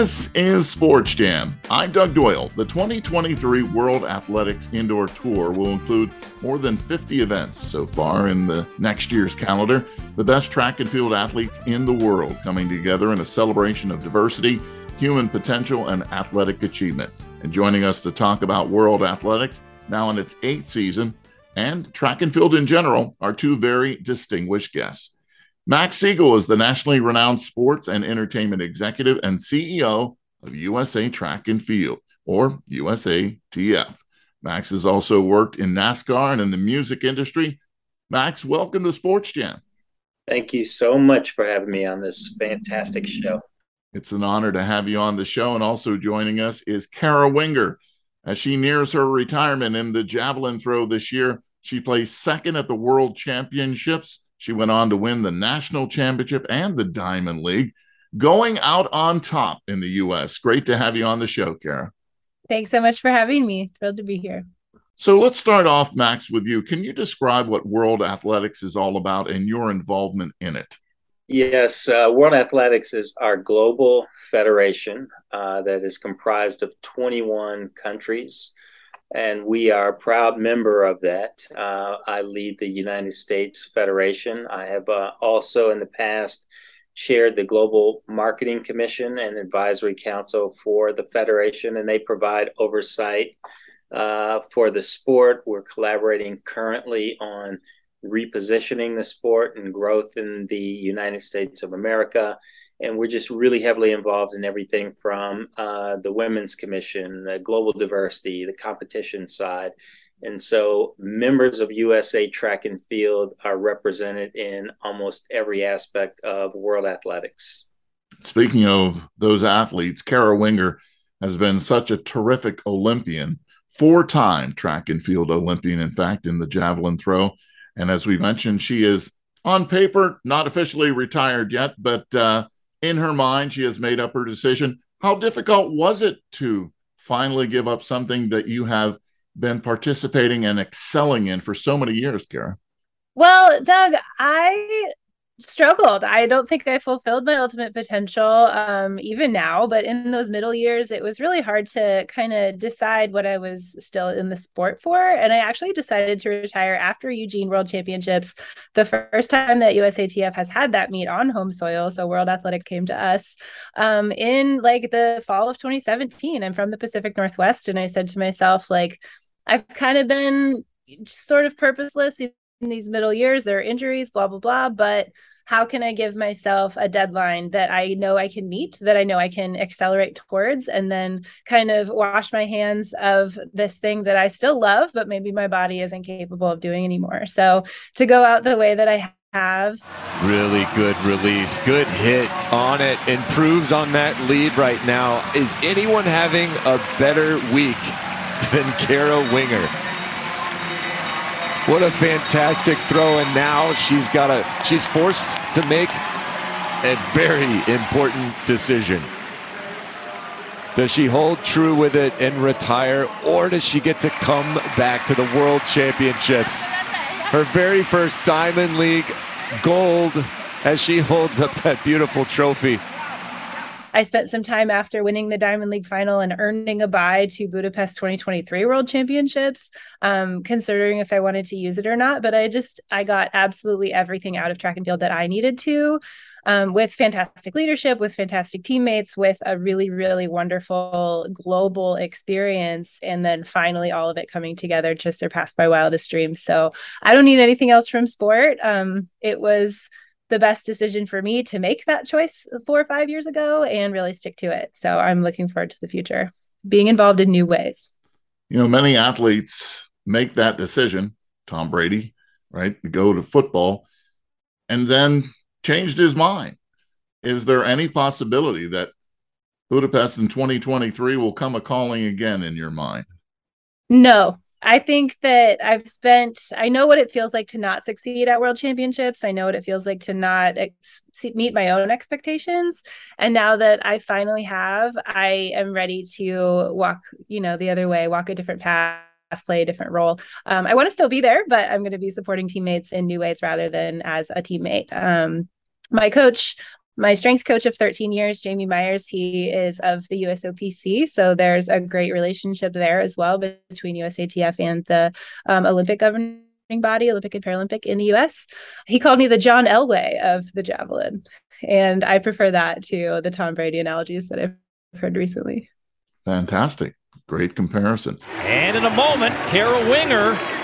This is Sports Jam. I'm Doug Doyle. The 2023 World Athletics Indoor Tour will include more than 50 events so far in the next year's calendar. The best track and field athletes in the world coming together in a celebration of diversity, human potential, and athletic achievement. And joining us to talk about World Athletics, now in its eighth season, and track and field in general, are two very distinguished guests. Max Siegel is the nationally renowned sports and entertainment executive and CEO of USA Track and Field, or USATF. Max has also worked in NASCAR and in the music industry. Max, welcome to Sports Jam. Thank you so much for having me on this fantastic show. It's an honor to have you on the show. And also joining us is Kara Winger. As she nears her retirement in the javelin throw this year, she placed second at the World Championships she went on to win the national championship and the Diamond League, going out on top in the U.S. Great to have you on the show, Kara. Thanks so much for having me. Thrilled to be here. So let's start off, Max, with you. Can you describe what World Athletics is all about and your involvement in it? Yes, uh, World Athletics is our global federation uh, that is comprised of 21 countries and we are a proud member of that. Uh, I lead the United States Federation. I have uh, also in the past chaired the Global Marketing Commission and Advisory Council for the Federation, and they provide oversight uh, for the sport. We're collaborating currently on repositioning the sport and growth in the United States of America and we're just really heavily involved in everything from uh, the women's commission the global diversity the competition side. And so members of usa track and field are represented in almost every aspect of world athletics. Speaking of those athletes kara winger has been such a terrific olympian four-time track and field olympian in fact in the javelin throw. And as we mentioned she is on paper not officially retired yet but uh, in her mind, she has made up her decision. How difficult was it to finally give up something that you have been participating and excelling in for so many years, Kara? Well, Doug, I struggled. I don't think I fulfilled my ultimate potential um, even now, but in those middle years, it was really hard to kind of decide what I was still in the sport for. And I actually decided to retire after Eugene World Championships, the first time that USATF has had that meet on home soil. So World Athletics came to us um, in like the fall of 2017. I'm from the Pacific Northwest, and I said to myself, like, I've kind of been sort of purposeless these middle years. There are injuries, blah, blah, blah. But how can I give myself a deadline that I know I can meet, that I know I can accelerate towards, and then kind of wash my hands of this thing that I still love, but maybe my body isn't capable of doing anymore. So to go out the way that I have. Really good release. Good hit on it. Improves on that lead right now. Is anyone having a better week than Kara Winger? What a fantastic throw. And now she's got a, she's forced to make a very important decision. Does she hold true with it and retire, or does she get to come back to the World Championships? Her very first Diamond League gold as she holds up that beautiful trophy. I spent some time after winning the Diamond League final and earning a bye to Budapest 2023 World Championships, um, considering if I wanted to use it or not. But I just, I got absolutely everything out of track and field that I needed to. Um, with fantastic leadership, with fantastic teammates, with a really, really wonderful global experience. And then finally, all of it coming together to surpass my wildest dreams. So I don't need anything else from sport. Um, it was the best decision for me to make that choice four or five years ago and really stick to it. So I'm looking forward to the future, being involved in new ways. You know, many athletes make that decision. Tom Brady, right, to go to football and then changed his mind. Is there any possibility that Budapest in 2023 will come a calling again in your mind? No, I think that I've spent, I know what it feels like to not succeed at world championships. I know what it feels like to not ex- meet my own expectations. And now that I finally have, I am ready to walk, you know, the other way, walk a different path play a different role. Um, I want to still be there, but I'm going to be supporting teammates in new ways rather than as a teammate. Um, my coach my strength coach of 13 years, Jamie Myers, he is of the USOPC. So there's a great relationship there as well between USATF and the um, Olympic governing body, Olympic and Paralympic in the US. He called me the John Elway of the javelin. And I prefer that to the Tom Brady analogies that I've heard recently. Fantastic. Great comparison. And in a moment, Kara Winger.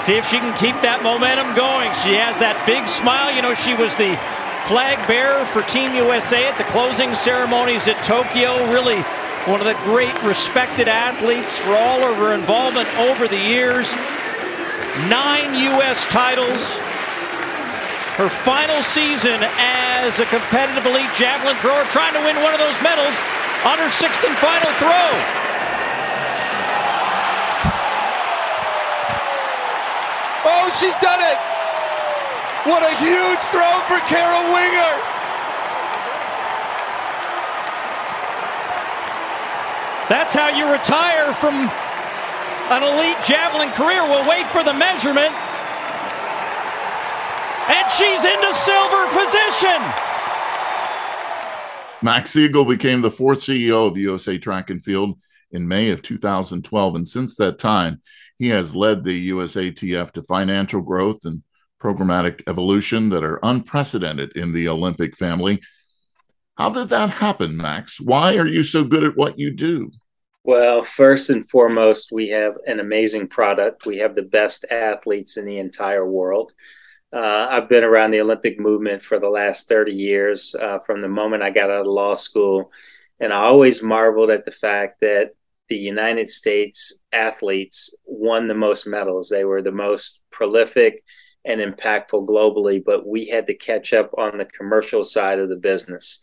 See if she can keep that momentum going. She has that big smile. You know, she was the flag bearer for Team USA at the closing ceremonies at Tokyo. Really one of the great respected athletes for all of her involvement over the years. Nine U.S. titles. Her final season as a competitive elite javelin thrower, trying to win one of those medals on her sixth and final throw. Oh, she's done it! What a huge throw for Kara Winger! That's how you retire from an elite javelin career. We'll wait for the measurement. And she's into silver position. Max Siegel became the fourth CEO of USA Track and Field in May of 2012. And since that time, he has led the USATF to financial growth and programmatic evolution that are unprecedented in the Olympic family. How did that happen, Max? Why are you so good at what you do? Well, first and foremost, we have an amazing product. We have the best athletes in the entire world. Uh, I've been around the Olympic movement for the last 30 years uh, from the moment I got out of law school. And I always marveled at the fact that the United States athletes won the most medals. They were the most prolific and impactful globally, but we had to catch up on the commercial side of the business.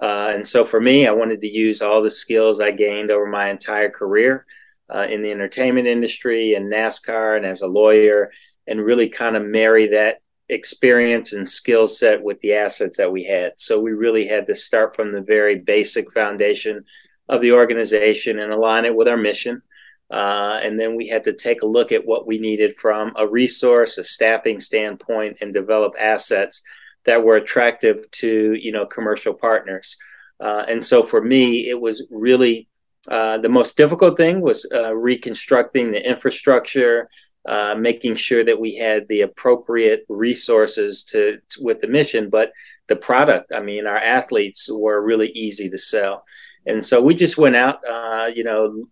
Uh, and so for me, I wanted to use all the skills I gained over my entire career uh, in the entertainment industry and NASCAR and as a lawyer and really kind of marry that experience and skill set with the assets that we had. So we really had to start from the very basic foundation of the organization and align it with our mission. Uh, and then we had to take a look at what we needed from a resource, a staffing standpoint, and develop assets that were attractive to you know commercial partners. Uh, and so for me, it was really uh, the most difficult thing was uh, reconstructing the infrastructure, uh, making sure that we had the appropriate resources to, to, with the mission. But the product, I mean, our athletes were really easy to sell, and so we just went out, uh, you know,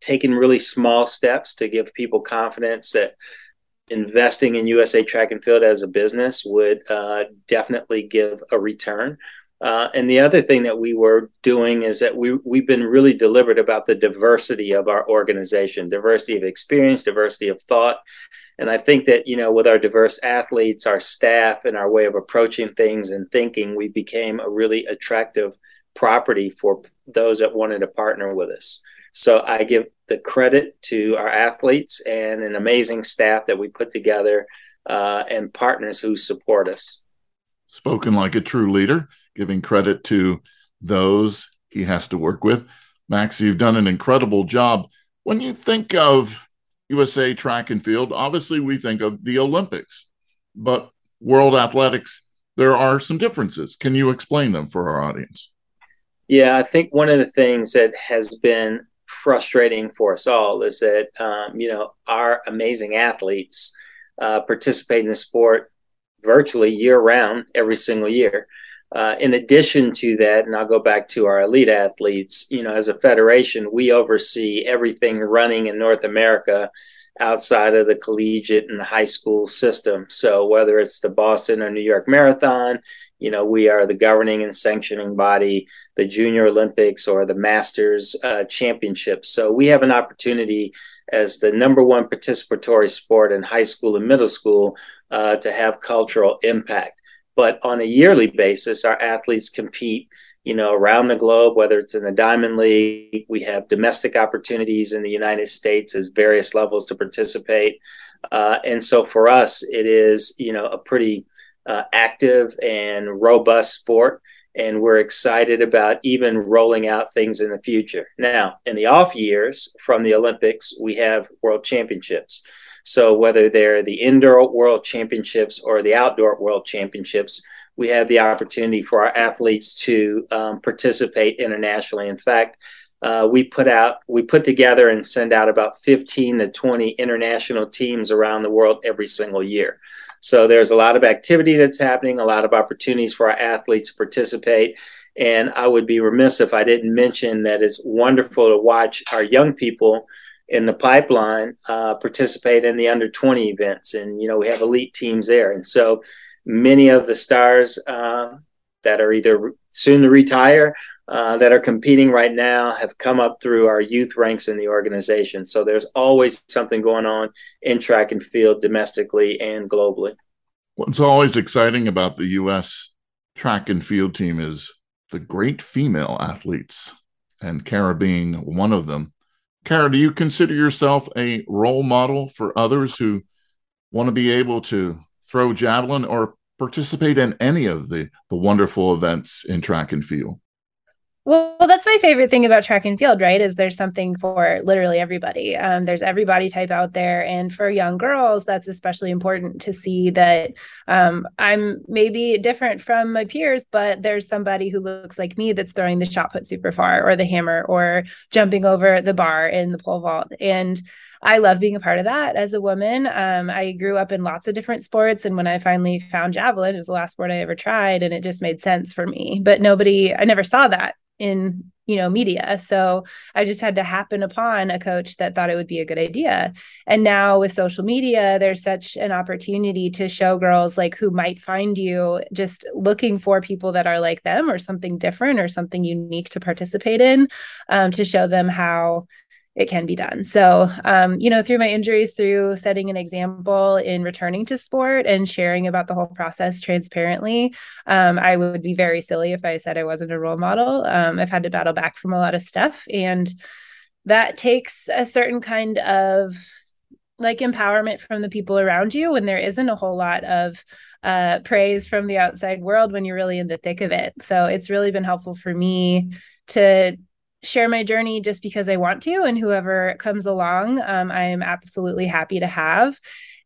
taking really small steps to give people confidence that investing in USA Track and Field as a business would uh, definitely give a return. Uh, and the other thing that we were doing is that we we've been really deliberate about the diversity of our organization, diversity of experience, diversity of thought. And I think that you know, with our diverse athletes, our staff, and our way of approaching things and thinking, we became a really attractive property for those that wanted to partner with us. So I give the credit to our athletes and an amazing staff that we put together uh, and partners who support us. Spoken like a true leader, giving credit to those he has to work with. Max, you've done an incredible job. When you think of USA track and field, obviously we think of the Olympics, but world athletics, there are some differences. Can you explain them for our audience? Yeah, I think one of the things that has been frustrating for us all is that um, you know our amazing athletes uh, participate in the sport virtually year round every single year. Uh, in addition to that, and I'll go back to our elite athletes, you know, as a federation, we oversee everything running in North America outside of the collegiate and high school system. So whether it's the Boston or New York Marathon, you know, we are the governing and sanctioning body, the Junior Olympics or the Masters uh, Championships. So we have an opportunity as the number one participatory sport in high school and middle school uh, to have cultural impact. But on a yearly basis, our athletes compete, you know, around the globe, whether it's in the Diamond League, we have domestic opportunities in the United States as various levels to participate. Uh, and so for us, it is, you know, a pretty uh, active and robust sport. And we're excited about even rolling out things in the future. Now, in the off years from the Olympics, we have world championships. So whether they're the indoor world championships or the outdoor world championships, we have the opportunity for our athletes to um, participate internationally. In fact, uh, we put out we put together and send out about 15 to 20 international teams around the world every single year. So there's a lot of activity that's happening a lot of opportunities for our athletes to participate. And i would be remiss if i didn't mention that it's wonderful to watch our young people in the pipeline uh, participate in the under 20 events. And you know we have elite teams there. And so many of the stars uh, that are either soon to retire uh, that are competing right now have come up through our youth ranks in the organization. So there's always something going on in track and field domestically and globally. What's always exciting about the U.S. track and field team is the great female athletes, and Kara being one of them. Kara, do you consider yourself a role model for others who want to be able to throw javelin or participate in any of the, the wonderful events in track and field? Well, that's my favorite thing about track and field, right? Is there's something for literally everybody. Um, there's every body type out there. And for young girls, that's especially important to see that um, I'm maybe different from my peers, but there's somebody who looks like me that's throwing the shot put super far or the hammer or jumping over the bar in the pole vault. And I love being a part of that as a woman. Um, I grew up in lots of different sports. And when I finally found javelin, it was the last sport I ever tried. And it just made sense for me. But nobody, I never saw that in you know media so i just had to happen upon a coach that thought it would be a good idea and now with social media there's such an opportunity to show girls like who might find you just looking for people that are like them or something different or something unique to participate in um, to show them how it can be done. So, um, you know, through my injuries, through setting an example in returning to sport and sharing about the whole process transparently, um, I would be very silly if I said I wasn't a role model. Um, I've had to battle back from a lot of stuff, and that takes a certain kind of like empowerment from the people around you when there isn't a whole lot of uh, praise from the outside world when you're really in the thick of it. So it's really been helpful for me to share my journey just because I want to, and whoever comes along, um, I am absolutely happy to have.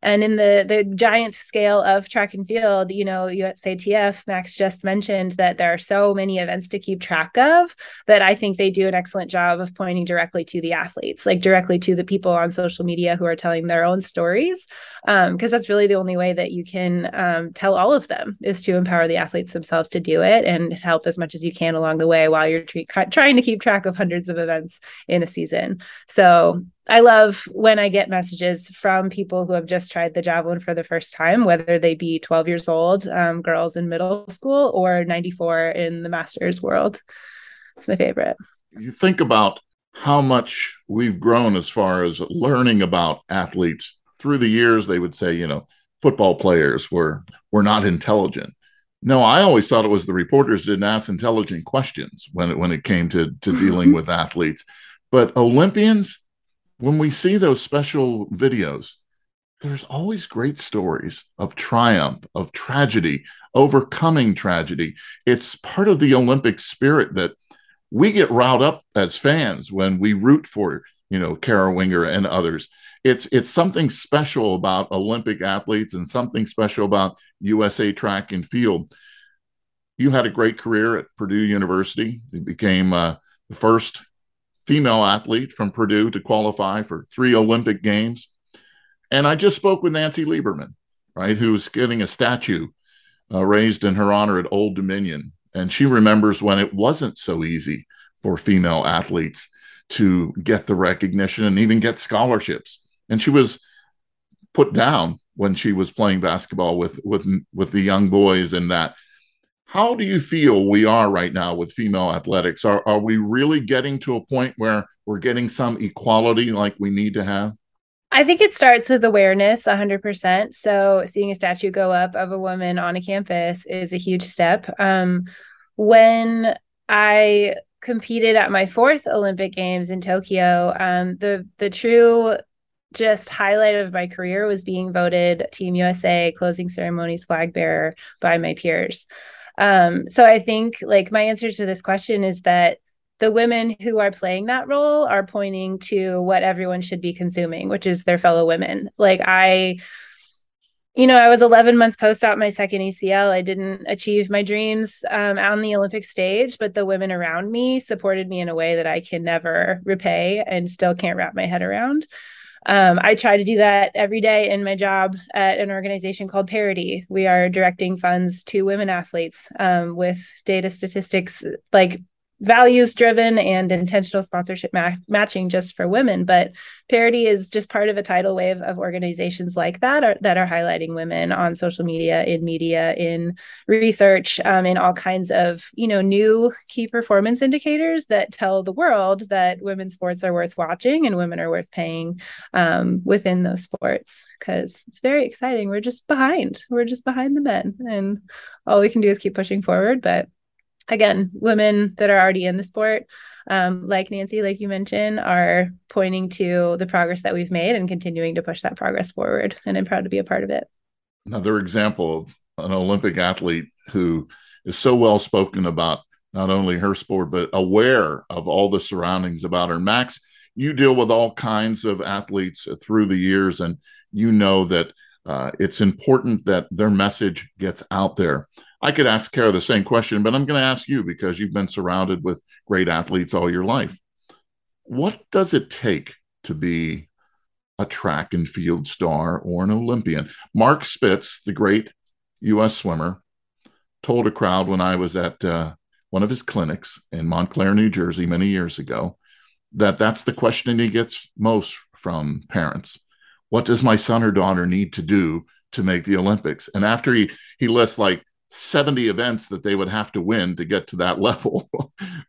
And in the the giant scale of track and field, you know, at USATF, Max just mentioned that there are so many events to keep track of that I think they do an excellent job of pointing directly to the athletes, like directly to the people on social media who are telling their own stories. Because um, that's really the only way that you can um, tell all of them is to empower the athletes themselves to do it and help as much as you can along the way while you're tra- trying to keep track of hundreds of events in a season. So I love when I get messages from people who have just tried the javelin for the first time, whether they be 12 years old, um, girls in middle school, or 94 in the master's world. It's my favorite. You think about how much we've grown as far as learning about athletes through the years. They would say, you know, football players were were not intelligent. No, I always thought it was the reporters didn't ask intelligent questions when it when it came to to dealing with athletes. But Olympians, when we see those special videos, there's always great stories of triumph, of tragedy, overcoming tragedy. It's part of the Olympic spirit that we get riled up as fans when we root for, you know, Kara Winger and others. It's it's something special about Olympic athletes and something special about USA track and field. You had a great career at Purdue University. You became uh, the first female athlete from Purdue to qualify for three Olympic Games. And I just spoke with Nancy Lieberman, right, who's getting a statue uh, raised in her honor at Old Dominion. And she remembers when it wasn't so easy for female athletes to get the recognition and even get scholarships. And she was put down when she was playing basketball with with with the young boys in that how do you feel we are right now with female athletics? Are, are we really getting to a point where we're getting some equality like we need to have? I think it starts with awareness 100%. So, seeing a statue go up of a woman on a campus is a huge step. Um, when I competed at my fourth Olympic Games in Tokyo, um, the the true just highlight of my career was being voted Team USA closing ceremonies flag bearer by my peers. Um, so I think like my answer to this question is that the women who are playing that role are pointing to what everyone should be consuming, which is their fellow women. Like I you know, I was 11 months post op my second ACL. I didn't achieve my dreams um, on the Olympic stage, but the women around me supported me in a way that I can never repay and still can't wrap my head around. Um, I try to do that every day in my job at an organization called Parity. We are directing funds to women athletes um, with data statistics like values driven and intentional sponsorship ma- matching just for women but parity is just part of a tidal wave of organizations like that are, that are highlighting women on social media in media in research um, in all kinds of you know new key performance indicators that tell the world that women's sports are worth watching and women are worth paying um, within those sports. Because it's very exciting. We're just behind. We're just behind the men and all we can do is keep pushing forward but again, women that are already in the sport, um, like Nancy, like you mentioned, are pointing to the progress that we've made and continuing to push that progress forward. And I'm proud to be a part of it. Another example of an Olympic athlete who is so well spoken about not only her sport, but aware of all the surroundings about her. Max, you deal with all kinds of athletes through the years, and you know that uh, it's important that their message gets out there. I could ask Kara the same question, but I'm going to ask you because you've been surrounded with great athletes all your life. What does it take to be a track and field star or an Olympian? Mark Spitz, the great U.S. swimmer, told a crowd when I was at uh, one of his clinics in Montclair, New Jersey, many years ago, that that's the question he gets most from parents. What does my son or daughter need to do to make the Olympics? And after he he lists like 70 events that they would have to win to get to that level,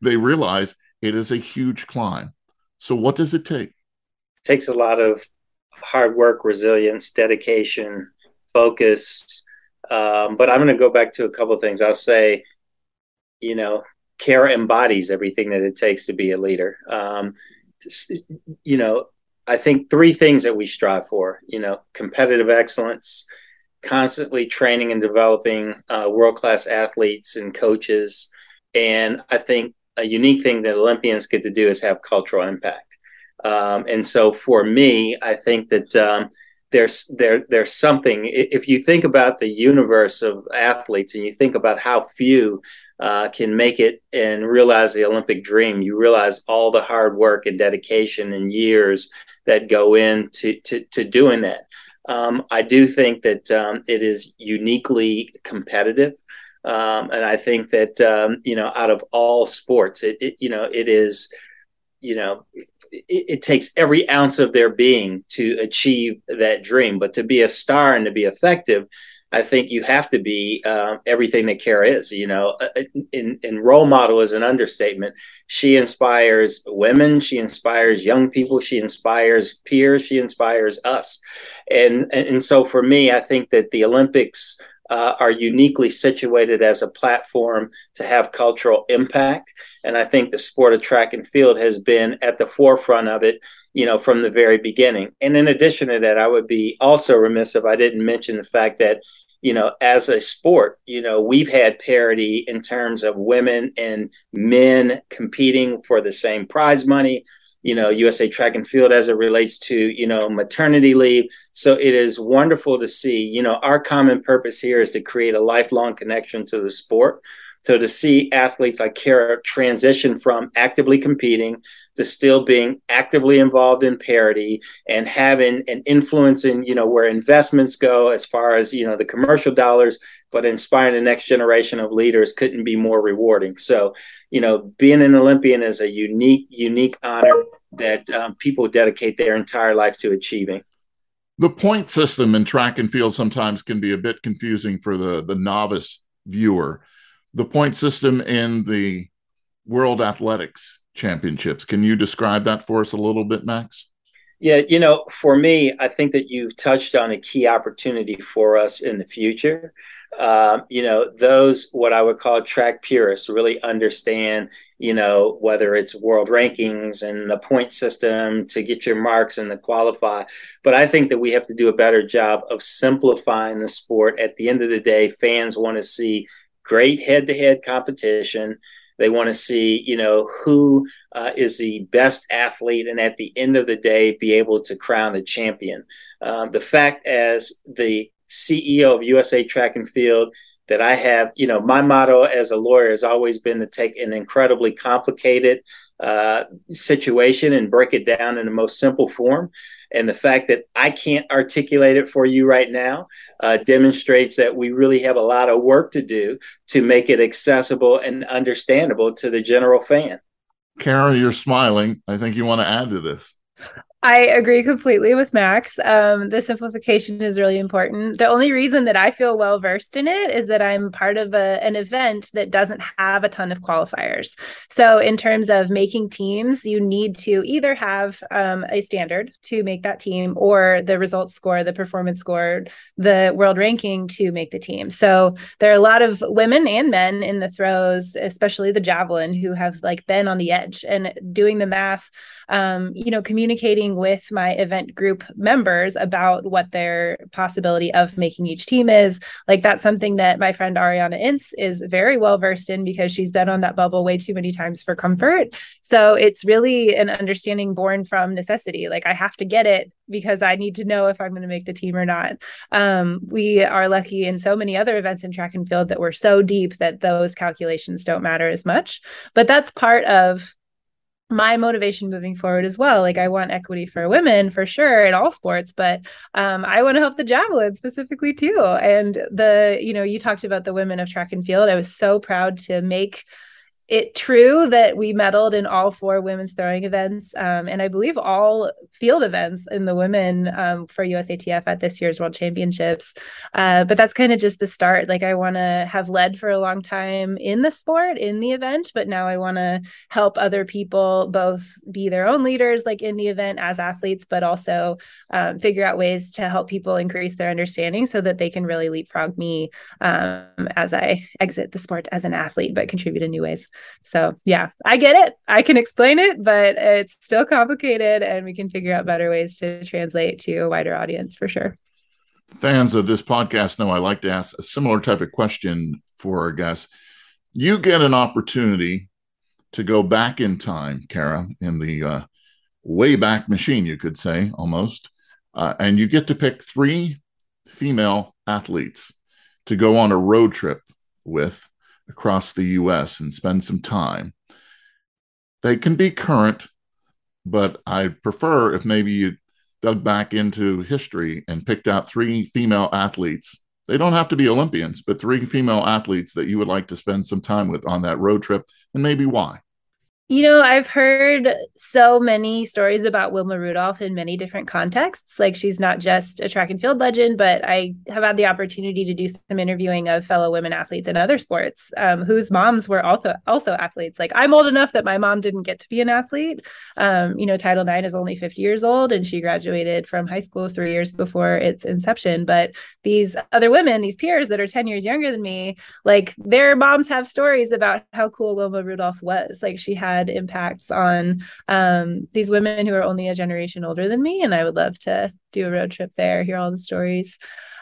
they realize it is a huge climb. So, what does it take? It takes a lot of hard work, resilience, dedication, focus. Um, but I'm going to go back to a couple of things. I'll say, you know, Kara embodies everything that it takes to be a leader. Um, you know, I think three things that we strive for, you know, competitive excellence, constantly training and developing uh, world class athletes and coaches. And I think a unique thing that Olympians get to do is have cultural impact. Um, and so for me, I think that um, there's there there's something. If you think about the universe of athletes and you think about how few uh, can make it and realize the Olympic dream, you realize all the hard work and dedication and years that go into to, to doing that. Um, I do think that um, it is uniquely competitive. Um, and I think that, um, you know, out of all sports, it, it, you know, it is, you know, it, it, takes every ounce of their being to achieve that dream. But to be a star and to be effective, I think you have to be uh, everything that Kara is. You know, uh, uh, in, in role model is an understatement. She inspires women. She inspires young people. She inspires peers. She inspires us. And and so for me, I think that the Olympics. Uh, are uniquely situated as a platform to have cultural impact. And I think the sport of track and field has been at the forefront of it you know, from the very beginning. And in addition to that, I would be also remiss if I didn't mention the fact that, you know, as a sport, you know, we've had parity in terms of women and men competing for the same prize money. You know, USA Track and Field as it relates to, you know, maternity leave. So it is wonderful to see, you know, our common purpose here is to create a lifelong connection to the sport. So to see athletes like Kara transition from actively competing to still being actively involved in parity and having an influence in you know where investments go as far as you know the commercial dollars but inspiring the next generation of leaders couldn't be more rewarding. So you know being an olympian is a unique unique honor that um, people dedicate their entire life to achieving. The point system in track and field sometimes can be a bit confusing for the the novice viewer. The point system in the world athletics championships. Can you describe that for us a little bit, Max? Yeah, you know, for me, I think that you've touched on a key opportunity for us in the future. Um, you know, those what I would call track purists really understand, you know, whether it's world rankings and the point system to get your marks and to qualify. But I think that we have to do a better job of simplifying the sport. At the end of the day, fans want to see great head to head competition They want to see, you know, who uh, is the best athlete, and at the end of the day, be able to crown a champion. Um, the fact, as the CEO of USA Track and Field, that I have, you know, my motto as a lawyer has always been to take an incredibly complicated uh, situation and break it down in the most simple form. And the fact that I can't articulate it for you right now uh, demonstrates that we really have a lot of work to do to make it accessible and understandable to the general fan. Kara, you're smiling. I think you want to add to this. I agree completely with Max. Um, the simplification is really important. The only reason that I feel well versed in it is that I'm part of a, an event that doesn't have a ton of qualifiers. So, in terms of making teams, you need to either have um, a standard to make that team or the results score, the performance score, the world ranking to make the team. So, there are a lot of women and men in the throws, especially the javelin, who have like been on the edge and doing the math um, you know, communicating with my event group members about what their possibility of making each team is. Like that's something that my friend Ariana Ince is very well versed in because she's been on that bubble way too many times for comfort. So it's really an understanding born from necessity. Like I have to get it because I need to know if I'm going to make the team or not. Um, we are lucky in so many other events in track and field that we're so deep that those calculations don't matter as much. But that's part of my motivation moving forward as well. Like I want equity for women for sure in all sports, but um, I want to help the javelin specifically too. And the, you know, you talked about the women of track and field. I was so proud to make it true that we medaled in all four women's throwing events um, and i believe all field events in the women um, for usatf at this year's world championships. Uh, but that's kind of just the start. Like i want to have led for a long time in the sport in the event but now i want to help other people both be their own leaders like in the event as athletes but also um, figure out ways to help people increase their understanding so that they can really leapfrog me um, as i exit the sport as an athlete but contribute in new ways so, yeah, I get it. I can explain it, but it's still complicated and we can figure out better ways to translate to a wider audience for sure. Fans of this podcast know I like to ask a similar type of question for our guests. You get an opportunity to go back in time, Kara, in the uh, way back machine, you could say almost, uh, and you get to pick three female athletes to go on a road trip with across the US and spend some time. They can be current, but I'd prefer if maybe you dug back into history and picked out three female athletes. They don't have to be Olympians, but three female athletes that you would like to spend some time with on that road trip and maybe why. You know, I've heard so many stories about Wilma Rudolph in many different contexts. Like she's not just a track and field legend, but I have had the opportunity to do some interviewing of fellow women athletes in other sports um, whose moms were also also athletes. Like I'm old enough that my mom didn't get to be an athlete. Um, you know, Title IX is only 50 years old, and she graduated from high school three years before its inception. But these other women, these peers that are 10 years younger than me, like their moms have stories about how cool Wilma Rudolph was. Like she had had impacts on um, these women who are only a generation older than me. And I would love to do a road trip there, hear all the stories.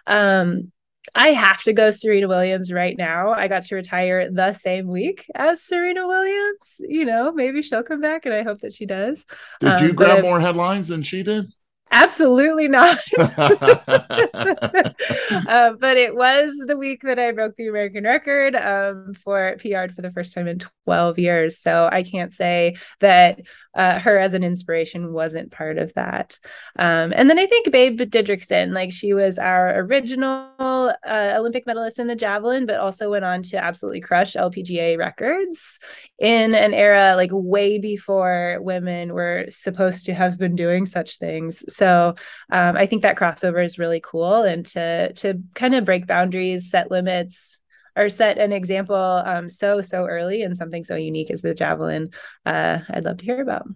Um, I have to go Serena Williams right now. I got to retire the same week as Serena Williams. You know, maybe she'll come back, and I hope that she does. Did you um, grab more headlines than she did? Absolutely not. uh, but it was the week that I broke the American record um, for PR for the first time in 12 years. So I can't say that uh, her as an inspiration wasn't part of that. Um, and then I think Babe Didrikson, like she was our original uh, Olympic medalist in the javelin, but also went on to absolutely crush LPGA records in an era like way before women were supposed to have been doing such things. So um, I think that crossover is really cool, and to to kind of break boundaries, set limits or set an example um, so so early and something so unique as the javelin uh, i'd love to hear about.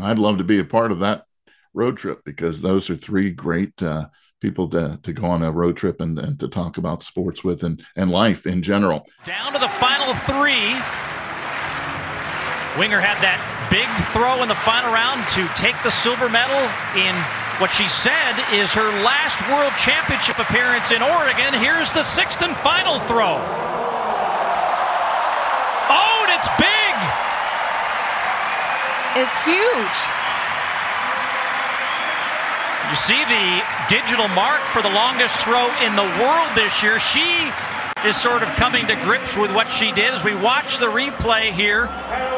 I'd love to be a part of that road trip because those are three great uh, people to, to go on a road trip and, and to talk about sports with and, and life in general. Down to the final three. Winger had that big throw in the final round to take the silver medal in what she said is her last World Championship appearance in Oregon. Here's the sixth and final throw. Oh, did it's big. It's huge. You see the digital mark for the longest throw in the world this year. She is sort of coming to grips with what she did as we watch the replay here.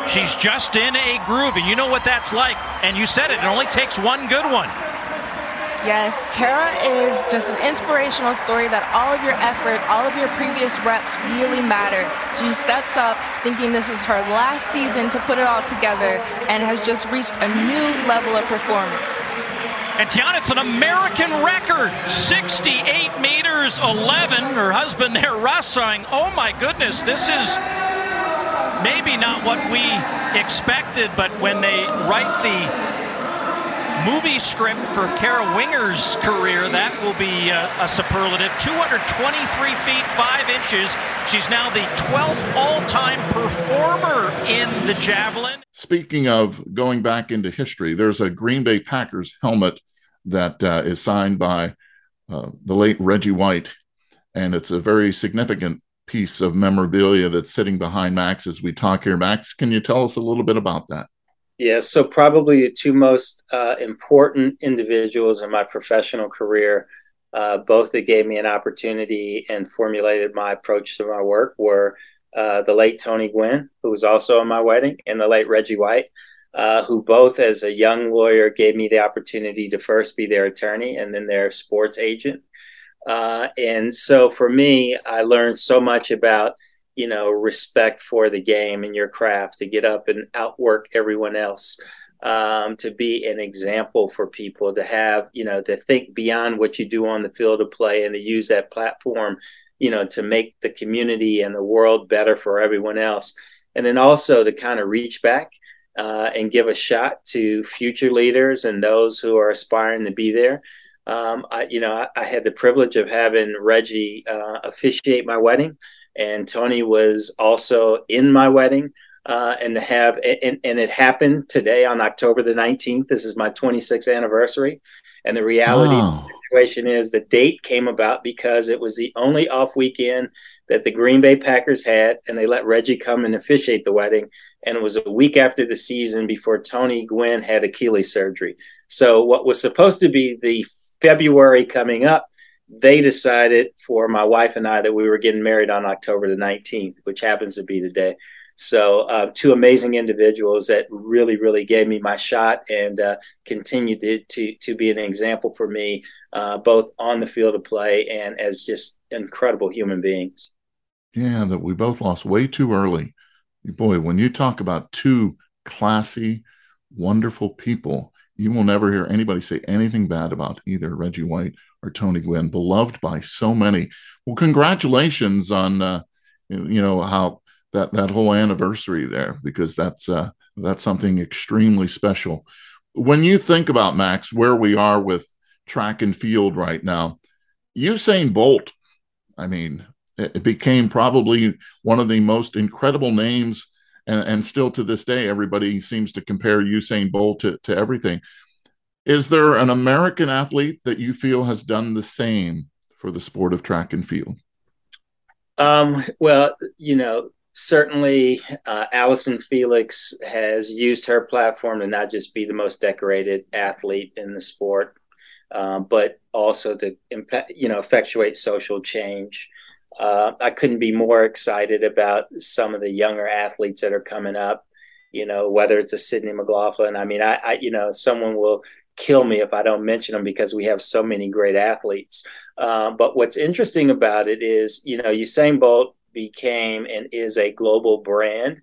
She's just in a groove, and you know what that's like. And you said it, it only takes one good one. Yes, Kara is just an inspirational story that all of your effort, all of your previous reps really matter. She steps up thinking this is her last season to put it all together and has just reached a new level of performance. And Tiana, it's an American record 68 meters 11. Her husband there, Russ, saying, Oh my goodness, this is maybe not what we expected, but when they write the movie script for Kara Winger's career. That will be a, a, superlative. 223 feet 5 inches. She's now the 12th all time performer in the javelin. Speaking of going back into history, there's a Green Bay Packers helmet that uh, is signed by uh, the late Reggie White, and it's a very significant piece of memorabilia that's sitting behind Max as we talk here. Max, can you tell us a little bit about that? Yeah, so probably the two most uh, important individuals in my professional career, uh, both that gave me an opportunity and formulated my approach to my work, were uh, the late Tony Gwynn, who was also on my wedding, and the late Reggie White, uh, who both, as a young lawyer, gave me the opportunity to first be their attorney and then their sports agent. Uh, and so for me, I learned so much about you know respect for the game and your craft to get up and outwork everyone else um, to be an example for people to have you know to think beyond what you do on the field of play and to use that platform you know to make the community and the world better for everyone else. And then also to kind of reach back uh, and give a shot to future leaders and those who are aspiring to be there. Um, I, you know, I, I, had the privilege of having Reggie uh, officiate my wedding and Tony was also in my wedding. Uh, and to have and, and it happened today on October the 19th. This is my 26th anniversary. And the reality of the situation is the date came about because it was the only off weekend that the Green Bay Packers had, and they let Reggie come and officiate the wedding. And it was a week after the season before Tony Gwynn had Achilles surgery. So what was supposed to be the February coming up they decided for my wife and I that we were getting married on October the 19th, which happens to be today. So, uh, two amazing individuals that really, really gave me my shot and uh, continued to, to, to be an example for me, uh, both on the field of play and as just incredible human beings. Yeah, that we both lost way too early. Boy, when you talk about two classy, wonderful people, you will never hear anybody say anything bad about either Reggie White or Tony Gwynn, beloved by so many. Well, congratulations on uh, you know how that that whole anniversary there because that's uh, that's something extremely special. When you think about Max, where we are with track and field right now, Usain Bolt, I mean, it became probably one of the most incredible names, and, and still to this day, everybody seems to compare Usain Bolt to, to everything. Is there an American athlete that you feel has done the same for the sport of track and field? Um, well, you know, certainly uh, Allyson Felix has used her platform to not just be the most decorated athlete in the sport, uh, but also to impact, you know, effectuate social change. Uh, I couldn't be more excited about some of the younger athletes that are coming up. You know, whether it's a Sydney McLaughlin. I mean, I, I you know, someone will kill me if I don't mention them because we have so many great athletes. Uh, but what's interesting about it is, you know, Usain Bolt became and is a global brand,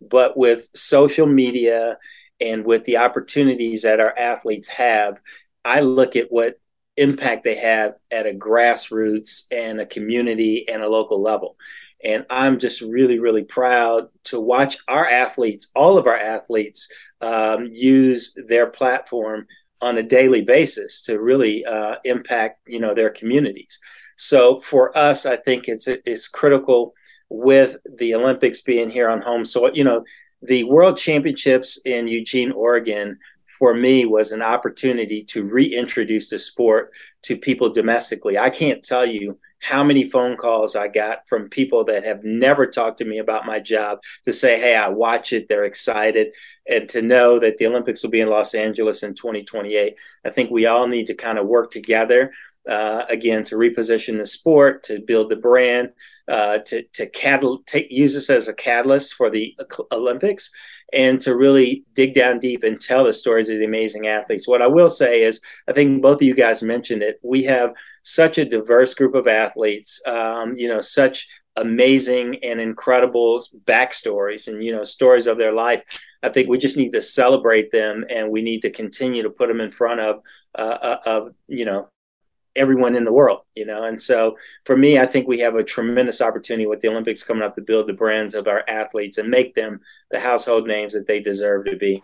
but with social media and with the opportunities that our athletes have, I look at what impact they have at a grassroots and a community and a local level. And I'm just really, really proud to watch our athletes, all of our athletes, um, use their platform on a daily basis to really uh, impact you know their communities. So for us, I think it's it's critical with the Olympics being here on home soil. You know, the World Championships in Eugene, Oregon, for me was an opportunity to reintroduce the sport to people domestically. I can't tell you how many phone calls I got from people that have never talked to me about my job to say, hey, I watch it, they're excited. And to know that the Olympics will be in Los Angeles in 2028, I think we all need to kind of work together. Uh, again, to reposition the sport, to build the brand, uh, to to catal- take, use this as a catalyst for the Olympics, and to really dig down deep and tell the stories of the amazing athletes. What I will say is, I think both of you guys mentioned it. We have such a diverse group of athletes, um, you know, such amazing and incredible backstories and you know stories of their life i think we just need to celebrate them and we need to continue to put them in front of uh, uh of you know everyone in the world, you know. And so for me, I think we have a tremendous opportunity with the Olympics coming up to build the brands of our athletes and make them the household names that they deserve to be.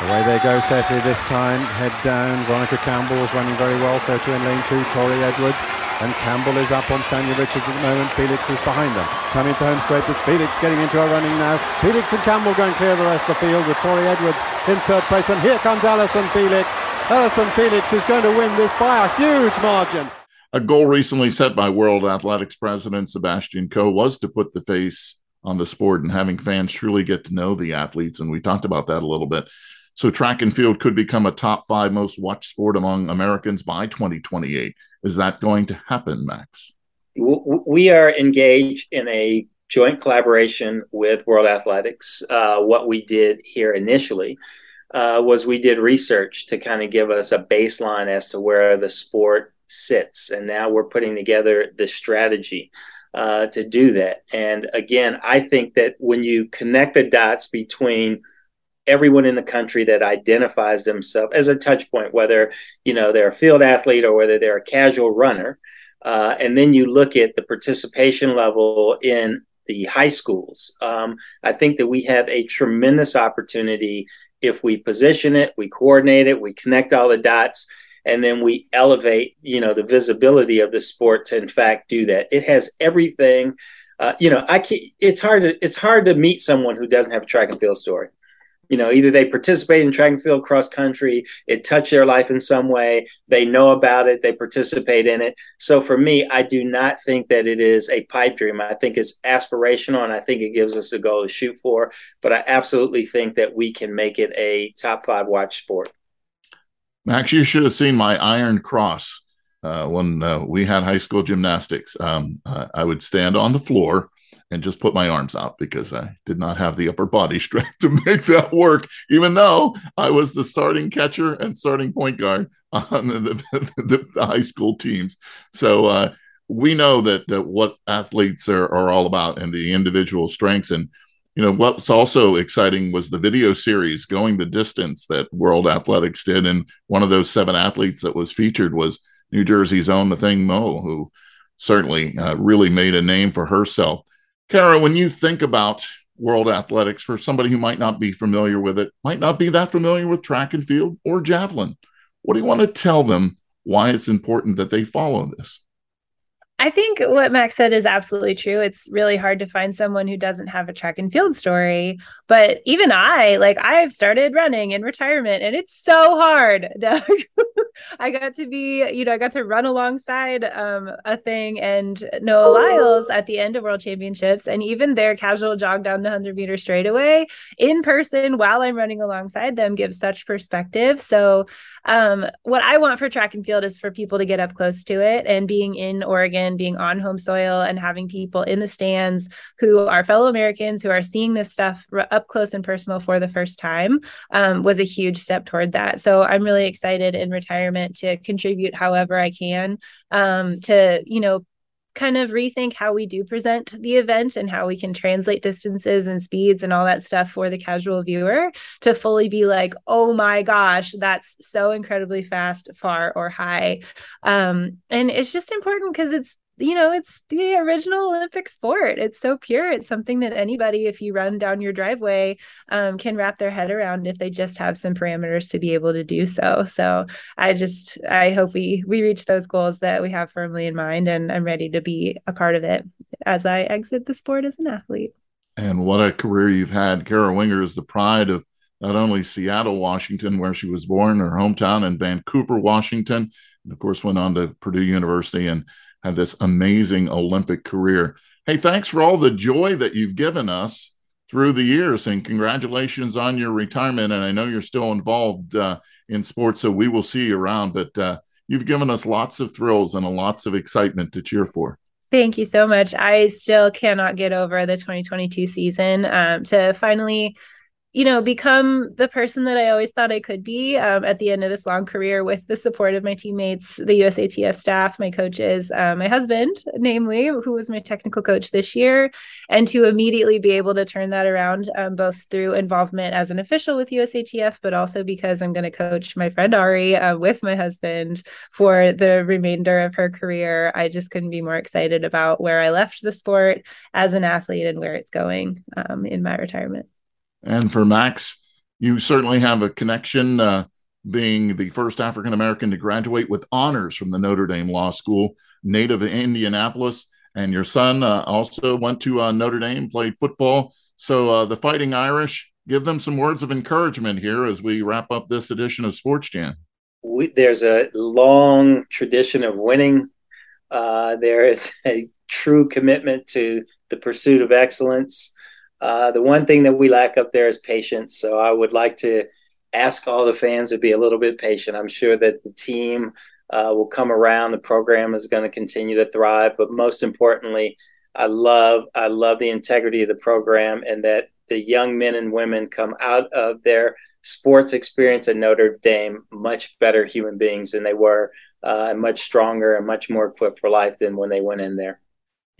Away they go safely this time, head down. Veronica Campbell is running very well, so to in lane two, Torri Edwards. And Campbell is up on Sanya Richards at the moment. Felix is behind them. Coming to home straight with Felix getting into a running now. Felix and Campbell going clear the rest of the field with Torri Edwards in third place. And here comes Allyson Felix. Allyson Felix is going to win this by a huge margin. A goal recently set by World Athletics President Sebastian Coe was to put the face on the sport and having fans truly get to know the athletes. And we talked about that a little bit. So, track and field could become a top five most watched sport among Americans by 2028. Is that going to happen, Max? We are engaged in a joint collaboration with World Athletics. Uh, what we did here initially uh, was we did research to kind of give us a baseline as to where the sport sits. And now we're putting together the strategy uh, to do that. And again, I think that when you connect the dots between everyone in the country that identifies themselves as a touch point, whether you know they're a field athlete or whether they're a casual runner, uh, and then you look at the participation level in the high schools. Um, I think that we have a tremendous opportunity if we position it, we coordinate it, we connect all the dots, and then we elevate, you know, the visibility of the sport to in fact do that. It has everything. Uh, you know, I can't, it's hard to it's hard to meet someone who doesn't have a track and field story you know either they participate in track and field cross country it touched their life in some way they know about it they participate in it. So for me i do not think that it is a pipe dream. I think it's aspirational and i think it gives us a goal to shoot for but i absolutely think that we can make it a top five watch sport. Max you should have seen my iron cross uh, when uh, we had high school gymnastics. Um, uh, i would stand on the floor and just put my arms out because I did not have the upper body strength to make that work, even though I was the starting catcher and starting point guard on the, the, the high school teams. So uh, we know that, that what athletes are, are all about and the individual strengths. And, you know, what's also exciting was the video series going the distance that World Athletics did. And one of those seven athletes that was featured was New Jersey's own Athing Mu, who certainly uh, really made a name for herself. Kara, when you think about world athletics, for somebody who might not be familiar with it, might not be that familiar with track and field or javelin, what do you want to tell them why it's important that they follow this? I think what Max said is absolutely true. It's really hard to find someone who doesn't have a track and field story. But even I, like, I've started running in retirement and it's so hard, I got to be, you know, I got to run alongside um, Athing and Noah Lyles at the end of World Championships. And even their casual jog down the 100 meter straightaway in person while I'm running alongside them gives such perspective. So, um, what I want for track and field is for people to get up close to it and being in Oregon being on home soil and having people in the stands who are fellow Americans who are seeing this stuff up close and personal for the first time um, was a huge step toward that. So I'm really excited in retirement to contribute however I can um, to, you know, kind of rethink how we do present the event and how we can translate distances and speeds and all that stuff for the casual viewer to fully be like, oh my gosh, that's so incredibly fast, far, or high. Um, and it's just important because it's you know, it's the original Olympic sport. It's so pure. It's something that anybody, if you run down your driveway, um, can wrap their head around if they just have some parameters to be able to do so. So I just, I hope we we reach those goals that we have firmly in mind, and I'm ready to be a part of it as I exit the sport as an athlete. And what a career you've had. Kara Winger is the pride of not only Seattle, Washington, where she was born, her hometown, and Vancouver, Washington, and of course went on to Purdue University and had this amazing Olympic career. Hey, thanks for all the joy that you've given us through the years, and congratulations on your retirement. And I know you're still involved uh, in sports, so we will see you around. But uh, you've given us lots of thrills and lots of excitement to cheer for. Thank you so much. I still cannot get over the 2022 season. Um, to finally you know, become the person that I always thought I could be um, at the end of this long career with the support of my teammates, the USATF staff, my coaches, uh, my husband, namely, who was my technical coach this year, and to immediately be able to turn that around, um, both through involvement as an official with USATF, but also because I'm going to coach my friend Ari uh, with my husband for the remainder of her career. I just couldn't be more excited about where I left the sport as an athlete and where it's going um, in my retirement. And for Max, you certainly have a connection, uh, being the first African American to graduate with honors from the Notre Dame Law School, native of Indianapolis. And your son uh, also went to uh, Notre Dame, played football. So uh, the Fighting Irish, give them some words of encouragement here as we wrap up this edition of Sports Jam. We, there's a long tradition of winning. Uh, there is a true commitment to the pursuit of excellence. Uh, the one thing that we lack up there is patience. So I would like to ask all the fans to be a little bit patient. I'm sure that the team uh, will come around. The program is going to continue to thrive, but most importantly, I love I love the integrity of the program and that the young men and women come out of their sports experience at Notre Dame much better human beings than they were, uh, and much stronger and much more equipped for life than when they went in there.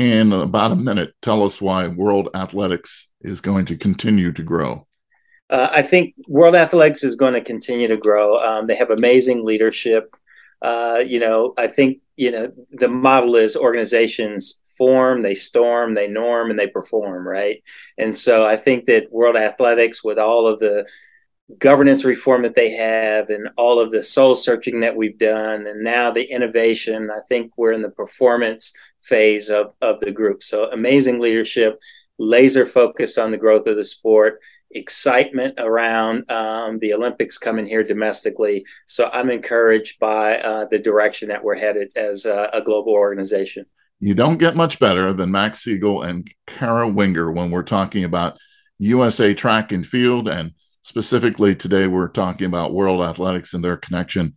In about a minute, tell us why World Athletics is going to continue to grow? Uh, I think World Athletics is going to continue to grow. Um, they have amazing leadership. Uh, you know, I think you know the model is organizations form, they storm, they norm, and they perform, right? And so I think that World Athletics, with all of the governance reform that they have and all of the soul searching that we've done and now the innovation i think we're in the performance phase of, of the group so amazing leadership laser focused on the growth of the sport, excitement around um, the Olympics coming here domestically. So I'm encouraged by uh, the direction that we're headed as a, a, global organization. You don't get much better than Max Siegel and Kara Winger when we're talking about USA track and field. And specifically today, we're talking about world athletics and their connection,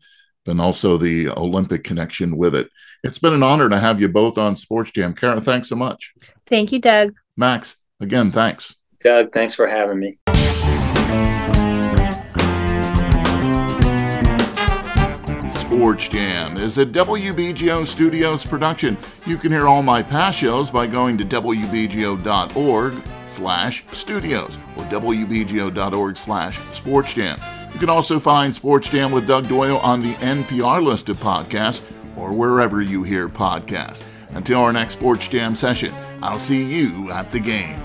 and also the Olympic connection with it. It's been an honor to have you both on Sports Jam. Kara, thanks so much. Thank you, Doug. Max, again, thanks. Doug, thanks for having me. Sports Jam is a WBGO Studios production. You can hear all my past shows by going to wbgo.org slash studios or wbgo.org slash sports jam. You can also find Sports Jam with Doug Doyle on the NPR list of podcasts or wherever you hear podcasts. Until our next Sports Jam session, I'll see you at the game.